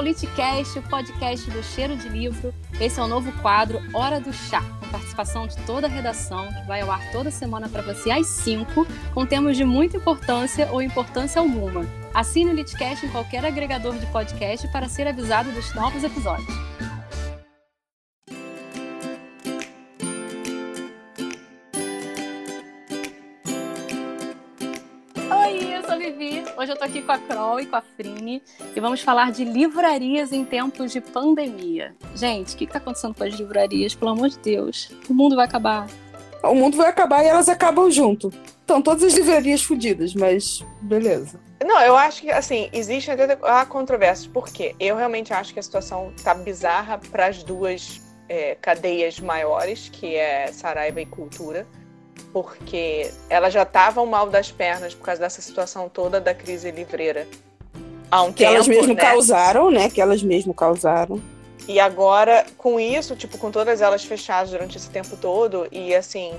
Ao Litcast, o podcast do Cheiro de Livro. Esse é o novo quadro Hora do Chá, com participação de toda a redação, que vai ao ar toda semana para você às 5, com temas de muita importância ou importância alguma. Assine o Litcast em qualquer agregador de podcast para ser avisado dos novos episódios. Hoje eu tô aqui com a Kroll e com a Frine e vamos falar de livrarias em tempos de pandemia. Gente, o que, que tá acontecendo com as livrarias? Pelo amor de Deus, o mundo vai acabar. O mundo vai acabar e elas acabam junto. Estão todas as livrarias fodidas, mas beleza. Não, eu acho que, assim, existe até a controvérsia, porque eu realmente acho que a situação tá bizarra para as duas é, cadeias maiores, que é Saraiva e Cultura porque elas já estavam mal das pernas por causa dessa situação toda da crise livreira. Há um que tempo, elas mesmo né? causaram, né? Que elas mesmo causaram. E agora, com isso, tipo, com todas elas fechadas durante esse tempo todo, e assim,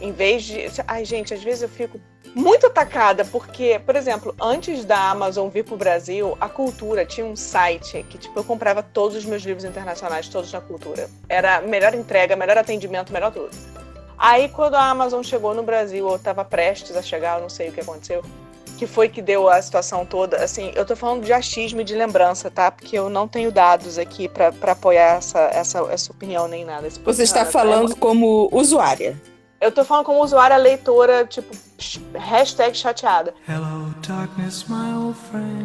em vez de. Ai, gente, às vezes eu fico muito atacada, porque, por exemplo, antes da Amazon vir pro Brasil, a Cultura tinha um site que, tipo, eu comprava todos os meus livros internacionais, todos na Cultura. Era melhor entrega, melhor atendimento, melhor tudo. Aí, quando a Amazon chegou no Brasil, ou estava prestes a chegar, eu não sei o que aconteceu, que foi que deu a situação toda. Assim, eu tô falando de achismo e de lembrança, tá? Porque eu não tenho dados aqui para apoiar essa, essa, essa opinião nem nada. Você está falando como usuária. Eu tô falando como usuária leitora, tipo, hashtag chateada. Hello, darkness,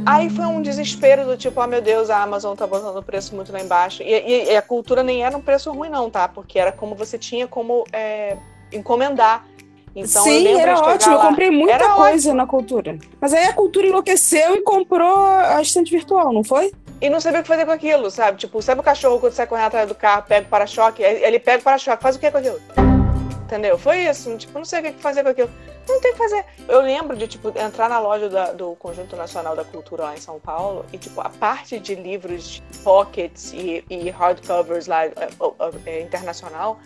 Aí foi um desespero do tipo, ah, oh, meu Deus, a Amazon tá botando o preço muito lá embaixo. E, e, e, a cultura nem era um preço ruim, não, tá? Porque era como você tinha como é, encomendar. Então, Sim, era ótimo. Lá. Eu comprei muita era coisa ótimo. na cultura. Mas aí a cultura enlouqueceu e comprou a estante virtual, não foi? E não sabia o que fazer com aquilo, sabe? Tipo, sabe o cachorro quando sai correndo atrás do carro, pega o para-choque? Ele pega o para-choque, faz o que com aquilo? Entendeu? Foi isso, tipo, não sei o que fazer com aquilo. Não tem que fazer. Eu lembro de, tipo, entrar na loja da, do Conjunto Nacional da Cultura lá em São Paulo e, tipo, a parte de livros pockets e, e hardcovers lá, é, é, internacional,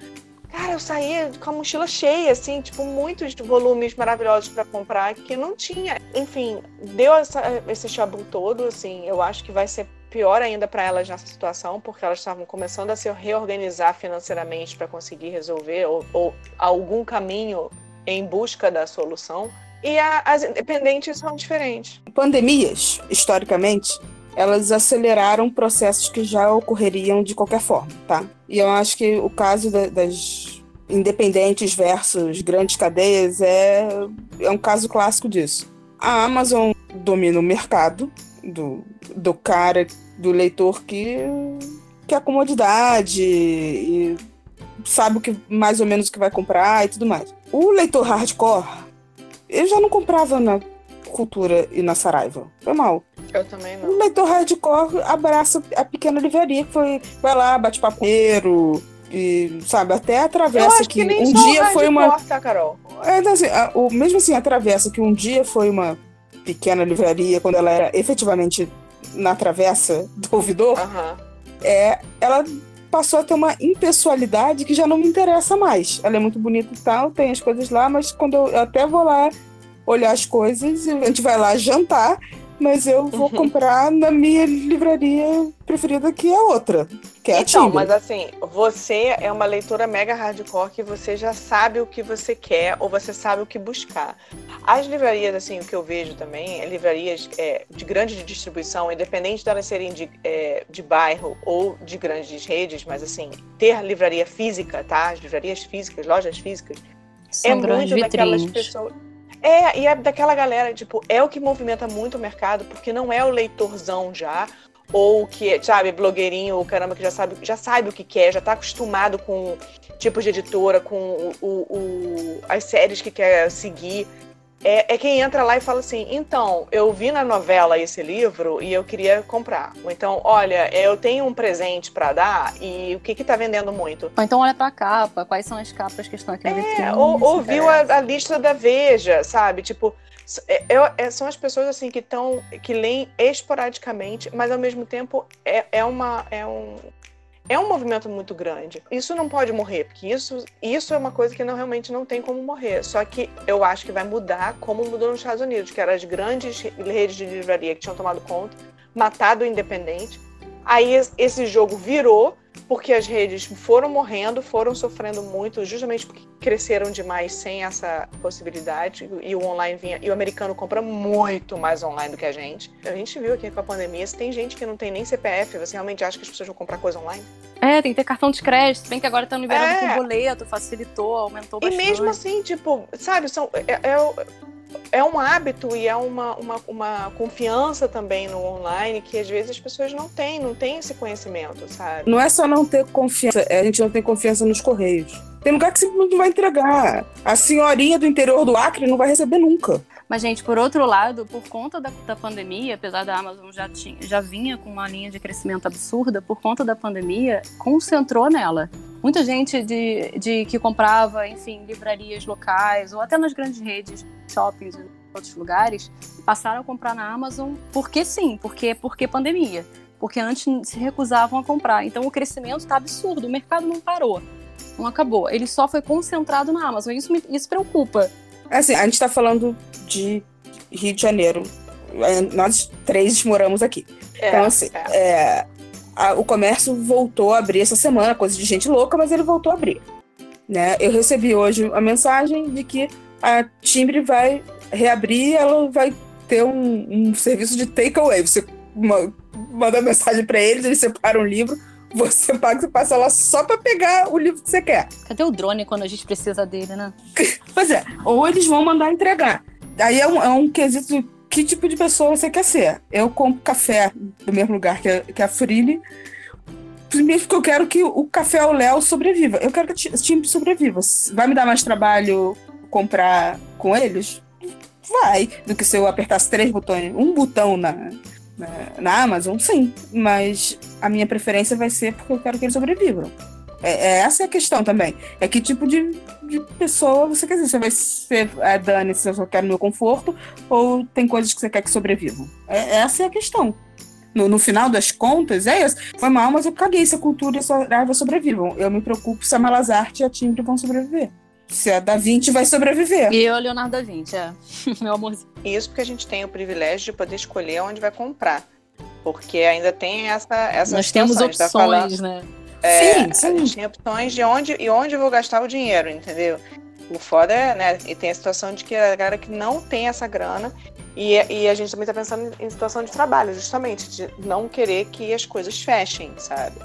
cara, eu saía com a mochila cheia, assim, tipo, muitos volumes maravilhosos para comprar que não tinha. Enfim, deu essa, esse chabu todo, assim, eu acho que vai ser pior ainda para elas nessa situação, porque elas estavam começando a se reorganizar financeiramente para conseguir resolver ou, ou, algum caminho em busca da solução. E a, as independentes são diferentes. Pandemias, historicamente, elas aceleraram processos que já ocorreriam de qualquer forma, tá? E eu acho que o caso da, das independentes versus grandes cadeias é, é um caso clássico disso. A Amazon domina o mercado do, do cara do leitor que quer comodidade e sabe o que mais ou menos o que vai comprar e tudo mais. O leitor hardcore, eu já não comprava na cultura e na Saraiva. Foi mal. Eu também não. O leitor hardcore abraça a pequena livraria que foi, vai lá, bate papeiro e sabe, até atravessa que, que um dia foi uma tá, Carol? É, então, assim, a, o, mesmo assim, atravessa que um dia foi uma pequena livraria, quando ela era efetivamente na travessa do ouvidor, uhum. é, ela passou a ter uma impessoalidade que já não me interessa mais. Ela é muito bonita e tal, tem as coisas lá, mas quando eu, eu até vou lá olhar as coisas, a gente vai lá jantar, mas eu vou uhum. comprar na minha livraria preferida, que é outra, que é então, a Então, mas assim, você é uma leitora mega hardcore que você já sabe o que você quer ou você sabe o que buscar. As livrarias, assim, o que eu vejo também, é livrarias é, de grande distribuição, independente de elas serem de, é, de bairro ou de grandes redes, mas assim, ter livraria física, tá? As livrarias físicas, lojas físicas, São é muito daquelas pessoas é, e é daquela galera, tipo, é o que movimenta muito o mercado, porque não é o leitorzão já, ou que, sabe, blogueirinho, ou caramba, que já sabe, já sabe o que quer, já tá acostumado com tipos de editora, com o, o, o as séries que quer seguir é, é, quem entra lá e fala assim: então, eu vi na novela esse livro e eu queria comprar. Ou então, olha, eu tenho um presente para dar e o que que tá vendendo muito? Ou então, olha pra capa, quais são as capas que estão aqui na é, Ou, ou viu a, a, lista da Veja, sabe? Tipo, é, é, são as pessoas assim que estão que leem esporadicamente, mas ao mesmo tempo é, é, uma, é um, é um movimento muito grande. Isso não pode morrer, porque isso, isso é uma coisa que não, realmente não tem como morrer. Só que eu acho que vai mudar como mudou nos Estados Unidos, que eram as grandes redes de livraria que tinham tomado conta, matado o independente, Aí esse jogo virou porque as redes foram morrendo, foram sofrendo muito, justamente porque cresceram demais sem essa possibilidade e o online vinha e o americano compra muito mais online do que a gente. A gente viu aqui com a pandemia, se tem gente que não tem nem CPF, você realmente acha que as pessoas vão comprar coisa online? É, tem que ter cartão de crédito, bem que agora tá liberando é. com boleto, facilitou, aumentou bastante. E mesmo assim, tipo, sabe, são é, é, é um hábito e é uma, uma, uma, confiança também no online que às vezes as pessoas não têm, não têm esse conhecimento, sabe? Não é só não ter confiança, é a gente não tem confiança nos correios. Tem lugar que simplesmente não vai entregar. A senhorinha do interior do Acre não vai receber nunca. Mas, gente, por outro lado, por conta da, da pandemia, apesar da Amazon já, tinha, já vinha com uma linha de crescimento absurda, por conta da pandemia, concentrou nela. Muita gente de, de que comprava, enfim, livrarias locais ou até nas grandes redes, shoppings e outros lugares, passaram a comprar na Amazon porque sim, porque porque pandemia. Porque antes se recusavam a comprar. Então o crescimento está absurdo, o mercado não parou, não acabou. Ele só foi concentrado na Amazon. Isso, me, isso preocupa. É assim, a gente está falando de Rio de Janeiro. É, nós três moramos aqui. É, então, assim, é. é. a, o comércio voltou a abrir essa semana, coisa de gente louca, mas ele voltou a abrir. Né? Eu recebi hoje a mensagem de que a Timbre vai reabrir, ela vai ter um, um serviço de takeaway. Você manda mensagem para eles, eles separam o livro, você paga, você passa lá só para pegar o livro que você quer. Cadê o drone quando a gente precisa dele, né? pois é, ou eles vão mandar entregar. Aí é um, é um quesito que tipo de pessoa você quer ser. Eu compro café do mesmo lugar que a, que a Frile, primeiro porque eu quero que o café ao Léo sobreviva. Eu quero que o time sobreviva. Vai me dar mais trabalho comprar com eles? Vai. Do que se eu apertasse três botões, um botão na, na, na Amazon, sim. Mas a minha preferência vai ser porque eu quero que eles sobrevivam. É, é, essa é a questão também. É que tipo de, de pessoa você quer dizer? Você vai ser é, Dani se eu só quero meu conforto ou tem coisas que você quer que sobrevivam? É, essa é a questão. No, no, final das contas, é isso. Foi mal, mas eu caguei se a cultura e a Saraiva sobrevivam. Eu me preocupo se a Malazarte e a Timbre vão sobreviver. Se a Da Vinci vai sobreviver. E eu, Leonardo da Vinci, é. Meu amorzinho. Isso porque a gente tem o privilégio de poder escolher onde vai comprar. Porque ainda tem essa, essa Nós temos opções, tá falando, né? É, sim, sim. A gente tem opções de onde e onde eu vou gastar o dinheiro, entendeu? O foda é, né? E tem a situação de que a galera que não tem essa grana e, e a gente também tá pensando em situação de trabalho, justamente, de não querer que as coisas fechem, sabe?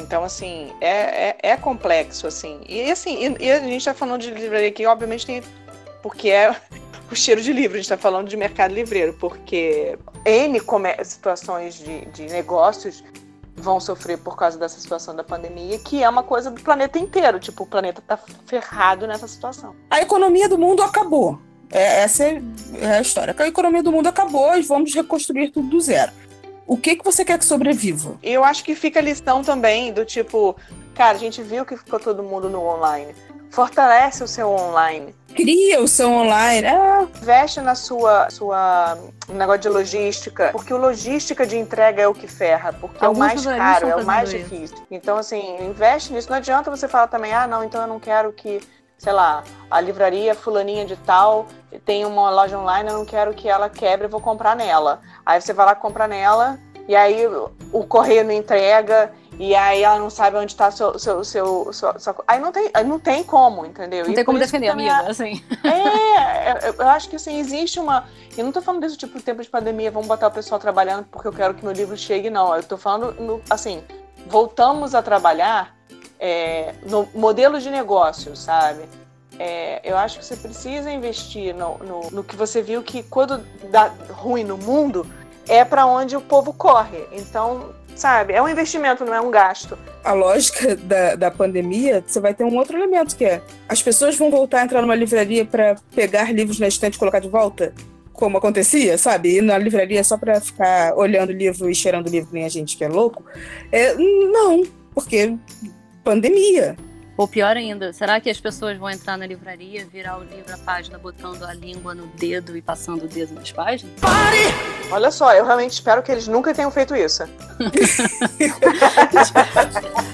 Então, assim, é, é, é complexo, assim. E, assim, e, e, a gente tá falando de livraria aqui, obviamente tem... Porque é o cheiro de livro, a gente tá falando de mercado livreiro, porque N situações de, de negócios vão sofrer por causa dessa situação da pandemia, que é uma coisa do planeta inteiro. Tipo, o planeta tá ferrado nessa situação. A economia do mundo acabou. É, essa é, é a história. A economia do mundo acabou e vamos reconstruir tudo do zero. O que, que você quer que sobreviva? Eu acho que fica a lição também do tipo, cara, a gente viu que ficou todo mundo no online. Fortalece o seu online. Cria o seu online. É. Investe na sua, sua um negócio de logística, porque o logística de entrega é o que ferra, porque Alguns é o mais caro, é o mais isso. difícil. Então, assim, investe nisso. Não adianta você falar também, ah, não, então eu não quero que, sei lá, a livraria fulaninha de tal tem uma loja online, eu não quero que ela quebre, eu vou comprar nela. Aí você vai lá comprar nela, e aí o correio não entrega, e aí ela não sabe onde está seu, seu, seu, seu, seu, Aí não tem, não tem como, entendeu? Não e tem como defender, amiga, é... assim. É, eu, eu acho que assim, existe uma. Eu não tô falando desse tipo de tempo de pandemia, vamos botar o pessoal trabalhando porque eu quero que meu livro chegue, não. Eu tô falando, no, assim, voltamos a trabalhar é, no modelo de negócio, sabe? É, eu acho que você precisa investir no, no, no, que você viu que quando dá ruim no mundo é para onde o povo corre. Então, sabe? É um investimento, não é um gasto. A lógica da, da pandemia, você vai ter um outro elemento que é: as pessoas vão voltar a entrar numa livraria para pegar livros na estante e colocar de volta? Como acontecia, sabe? Ir na livraria só para ficar olhando livro e cheirando livro, nem a gente que é louco. É, não, porque pandemia. Ou pior ainda, será que as pessoas vão entrar na livraria, virar o livro a página, botando a língua no dedo e passando o dedo nas páginas? Pare! Olha só, eu realmente espero que eles nunca tenham feito isso.